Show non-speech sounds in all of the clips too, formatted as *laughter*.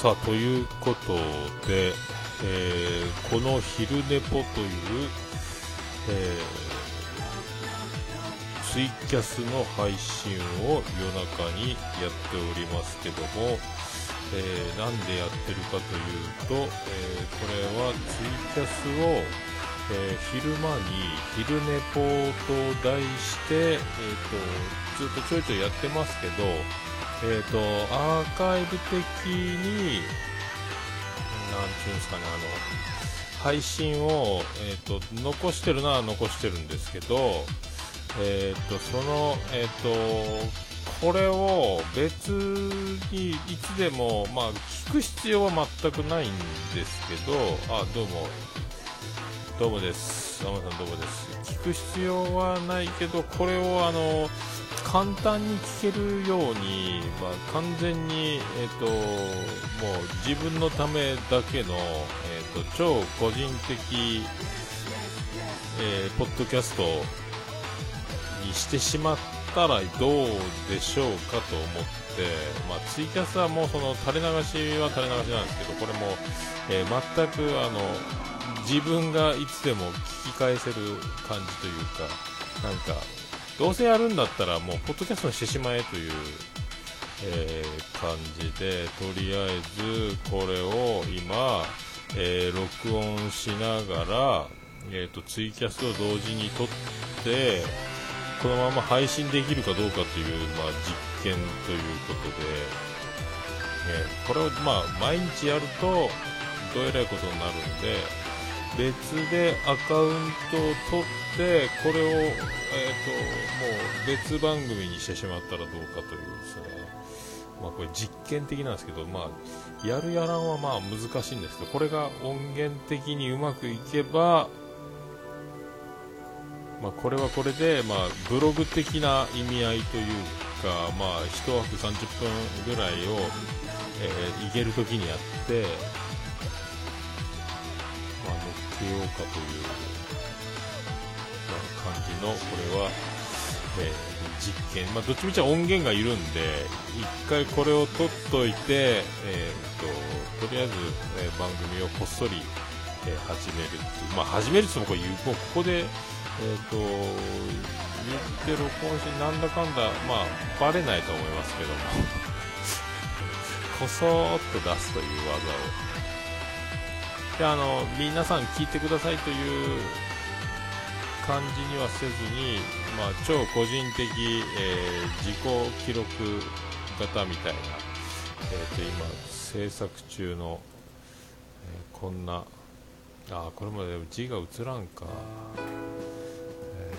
さあということで、えー、この「昼寝ぽ」という、えー、ツイキャスの配信を夜中にやっておりますけども、えー、なんでやってるかというと、えー、これはツイキャスを、えー、昼間に「昼寝ぽ」と題して、えーと、ずっとちょいちょいやってますけど、えーと、アーカイブ的になんていうんですかね、あの、配信を、えっ、ー、と、残してるのは残してるんですけど、えっ、ー、と、その、えっ、ー、と、これを別にいつでも、まあ、聞く必要は全くないんですけど、あ、どうも、どうもです。天さんどうもです。聞く必要はないけど、これをあの、簡単に聞けるように、まあ、完全に、えーと、もう自分のためだけの、えーと、超個人的、えー、ポッドキャストにしてしまったらどうでしょうかと思って、まあ、ツイキャスはもうその垂れ流しは垂れ流しなんですけどこれも、えー、全くあの自分がいつでも聞き返せる感じというかなんかどうせやるんだったらもうポッドキャストにしてしまえという、えー、感じでとりあえずこれを今、えー、録音しながら、えーと、ツイキャスを同時に撮ってこのまま配信できるかどうかという、まあ、実験ということで、えー、これを、まあ、毎日やるとどうえらいことになるんで別でアカウントを取ってこれを、えーと、もう別番組にしてしまったらどうかというですね、まあ、これ実験的なんですけど、まあ、やるやらんはまあ難しいんですけどこれが音源的にうまくいけば、まあ、これはこれで、まあ、ブログ的な意味合いというか、まあ、1枠30分ぐらいを、えー、いけるときにやってけようかという、感じのこれは、えー、実験、まあ、どっちみち音源がいるんで一回これを取っといて、えーと、とりあえず、えー、番組をこっそり、えー、始めるっていう、まあ、始めるってもこれもうここで、えーと、言って録音してなんだかんだ、まあ、バレないと思いますけどもこそーっと出すという技をであの皆さん聞いてくださいという感じにはせずに、まあ、超個人的、えー、自己記録型みたいな、えー、と今制作中の、えー、こんなあこれもで字が映らんか、え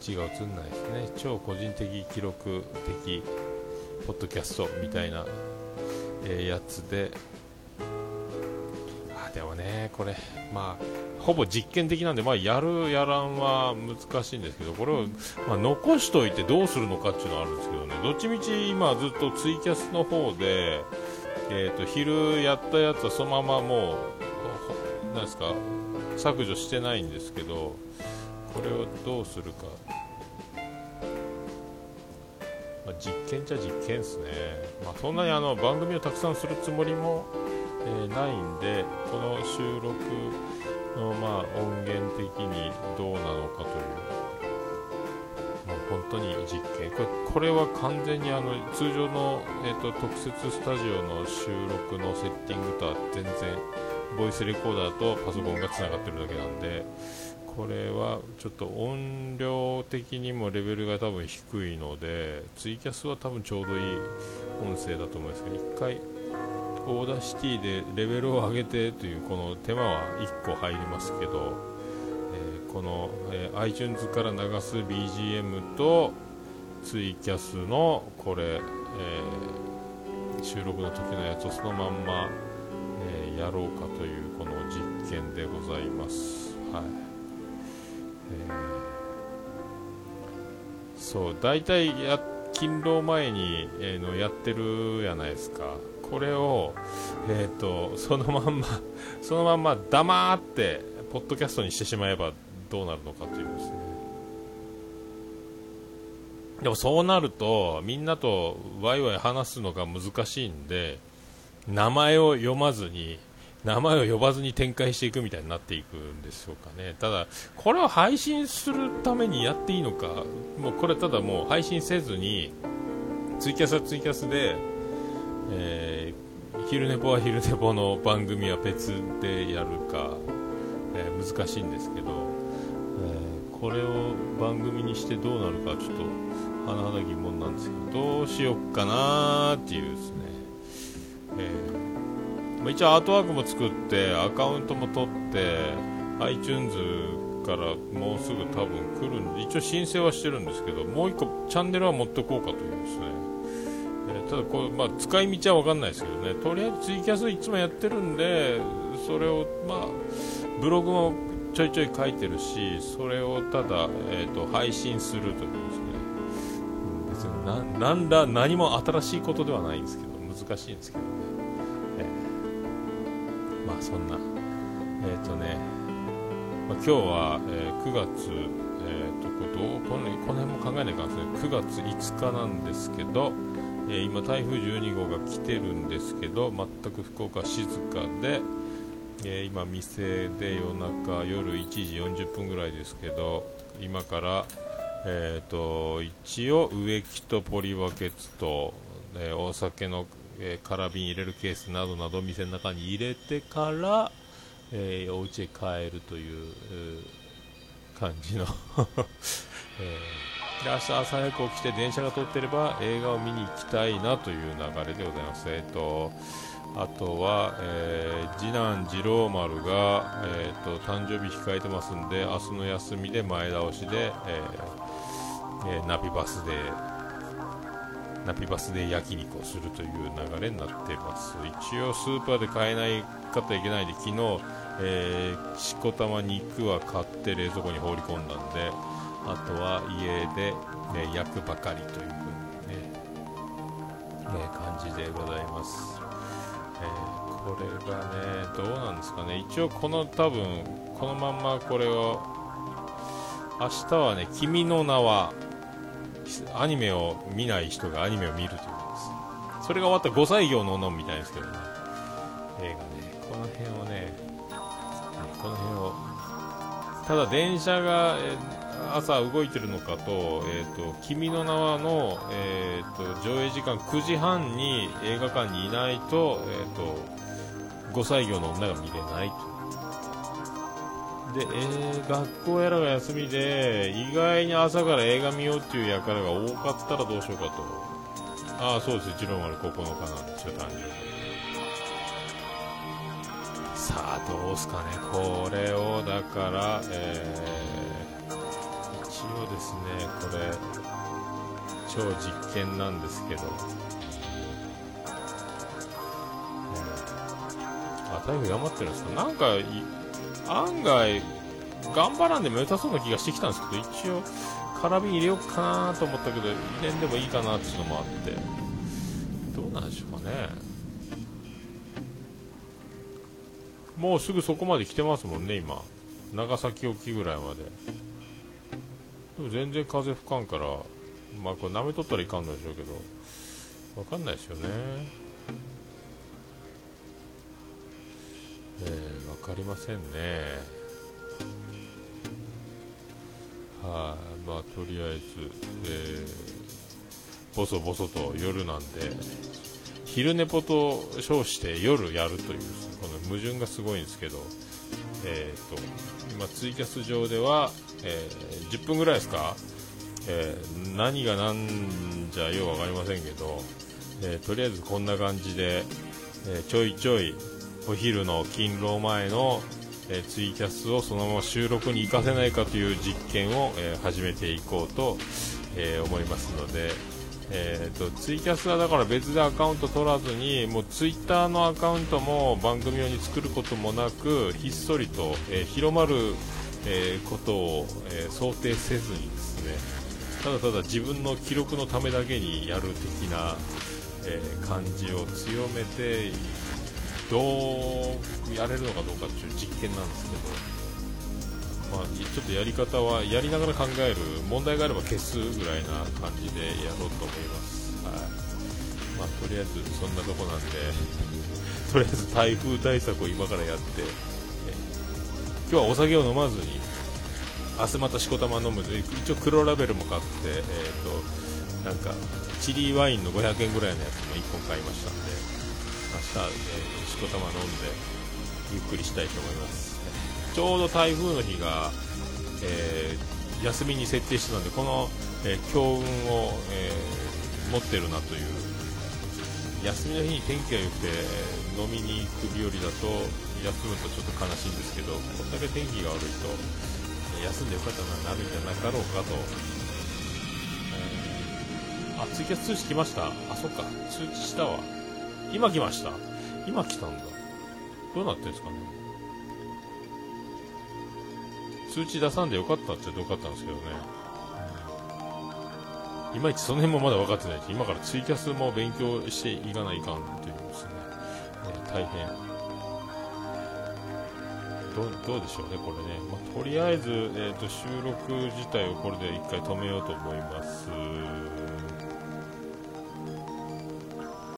ー、字が映んないですね。超個人的記録的ポッドキャストみたいな、えー、やつで、でもね、これ、まあ、ほぼ実験的なんで、まあ、やる、やらんは難しいんですけど、これを、まあ、残しといてどうするのかっていうのはあるんですけどね、どっちみち今ずっとツイキャスの方で、えーと、昼やったやつはそのままもう、なんですか、削除してないんですけど、これをどうするか。まあ、実験っちゃ実験ですね、まあ、そんなにあの番組をたくさんするつもりもえー、ないんでこの収録の、まあ、音源的にどうなのかというもう本当に実験これこれは完全にあの通常の、えーと、特設スタジオの収録のセッティングとは全然ボイスレコーダーとパソコンがつながってるだけなんでこれはちょっと音量的にもレベルが多分低いのでツイキャスは多分ちょうどいい音声だと思うんですけど1回 Audacity でレベルを上げてというこの手間は1個入りますけど、えー、この、えー、iTunes から流す BGM とツイキャスのこれ、えー、収録の時のやつをそのまんま、えやろうかというこの実験でございます。はいえー、そう大体や勤労前に、えー、のやってるやないですかこれを、えーと、そのまんま *laughs* そのまんま黙ってポッドキャストにしてしまえばどうなるのかというですね。でもそうなるとみんなとワイワイ話すのが難しいんで名前を読まずに名前を呼ばずに展開していくみたいになっていくんでしょうかね。ただこれを配信するためにやっていいのかもうこれただもう配信せずにツイキャスはツイキャスで、えー、昼寝ぽは昼寝ぽの番組は別でやるか、えー、難しいんですけど、えー、これを番組にしてどうなるかちょっと甚だ疑問なんですけどどうしよっかなっていうですね、えーまあ、一応アートワークも作ってアカウントも取って iTunes からもうすぐ多分来るんで一応申請はしてるんですけどもう1個チャンネルは持ってこうかというですね、えー、ただこう、まあ、使い道は分かんないですけどね。とりあえずツイキャスいつもやってるんでそれをまあブログもちょいちょい書いてるしそれをただ、えーと、配信するというですね。別にな何ら何も新しいことではないんですけど難しいんですけどね、えー、まあそんな。えっ、ー、とね、まあ、今日は、えー、9月えーと、ここのこの辺も考えないかんですね9月5日なんですけど、えー、今台風12号が来てるんですけど全く福岡静かで、えー、今店で夜中夜1時40分ぐらいですけど今からえーと、一応植木とポリバケツと、えー、お酒の、えー、空瓶入れるケースなどなど店の中に入れてから、えー、お家へ帰るという、感じの *laughs* えー、で明日朝早く起きて電車が通ってれば映画を見に行きたいなという流れでございます。えーとあとは、えー、次男次郎丸が、えーと、誕生日控えてますんで明日の休みで前倒しで、えーえー、ナビバスでナピバスで焼肉をするという流れになっています一応スーパーで買えないかといけないで昨日、えー、しこたま肉は買って冷蔵庫に放り込んだんであとは家で、え、焼くばかりというふうにね、ね感じでございます。えー、これがねどうなんですかね。一応この多分このまんまこれを明日はね「君の名は」アニメを見ない人がアニメを見るということです。それが終わったら5歳業ののみたいですけどね。映画ね。この辺をねこの辺をただ電車が、え朝動いてるのかと、えっ、ー、と、君の名はの、えっ、ー、と、上映時間9時半に映画館にいないと、えっ、と、5歳業の女が見れないと。で、えー、学校やらが休みで、意外に朝から映画見ようっていう輩が多かったらどうしようかと。ああ、そうです。一郎丸9日なんですよ、誕生日。さあ、どうすかね。これを、だから、えー応ですねこれ。超実験なんですけど、えー、あ台風頑張ってるんですか？なんか案外頑張らんでも良さそうな気がしてきたんですけど一応空瓶入れようかなと思ったけど入れんでもいいかなっていうのもあって。どうなんでしょうかね。もうすぐそこまで来てますもんね今。長崎沖ぐらいまで。でも全然風吹かんからまあこれ舐めとったらいかんのでしょうけど分かんないですよね。えー、分かりませんね。はい、まあとりあえず、えー、ボソボソと夜なんで昼寝ぽと称して夜やるというこの矛盾がすごいんですけどえーと、今、ツイキャス上では、えー、10分ぐらいですか、えー、何が何じゃよう分かりませんけど、えー、とりあえずこんな感じで、えちょいちょいお昼の勤労前の、えツイキャスをそのまま収録に活かせないかという実験を、え始めていこうと、え思いますので、えーと、ツイキャスはだから別でアカウント取らずにもうツイッターのアカウントも番組用に作ることもなくひっそりと、えー、広まる、えー、ことを、えー、想定せずにですねただただ自分の記録のためだけにやる的な、え感じを強めてどうやれるのかどうかっていう実験なんですけどまあ、ちょっとやり方はやりながら考える問題があれば消すぐらいな感じでやろうと思います、はい。まあ、とりあえずそんなとこなんで。とりあえず台風対策を今からやって、今日はお酒を飲まずに明日またしこたま飲む。一応黒ラベルも買って、えーと、なんかチリワインの500円ぐらいのやつも1本買いましたんで明日、えー、しこたま飲んでゆっくりしたいと思います。ちょうど台風の日が、えー、休みに設定してたんでこの、えー、強運を、え持ってるなという。休みの日に天気が良くて飲みに行く日和だと休むとちょっと悲しいんですけどこんだけ天気が悪いと休んでよかったななるんじゃなかろうかと、あツイキャス通知来ました。あそっか。通知したわ。今来ました。今来たんだ。どうなってんですかね。通知出さんでよかったって言ってよかったんですけどね。いまいちその辺もまだ分かってないし、今からツイキャスも勉強していかないかんっていうですね、ね大変。どどうでしょうね、これね。まあ、とりあえず、えーと、収録自体をこれで1回止めようと思います。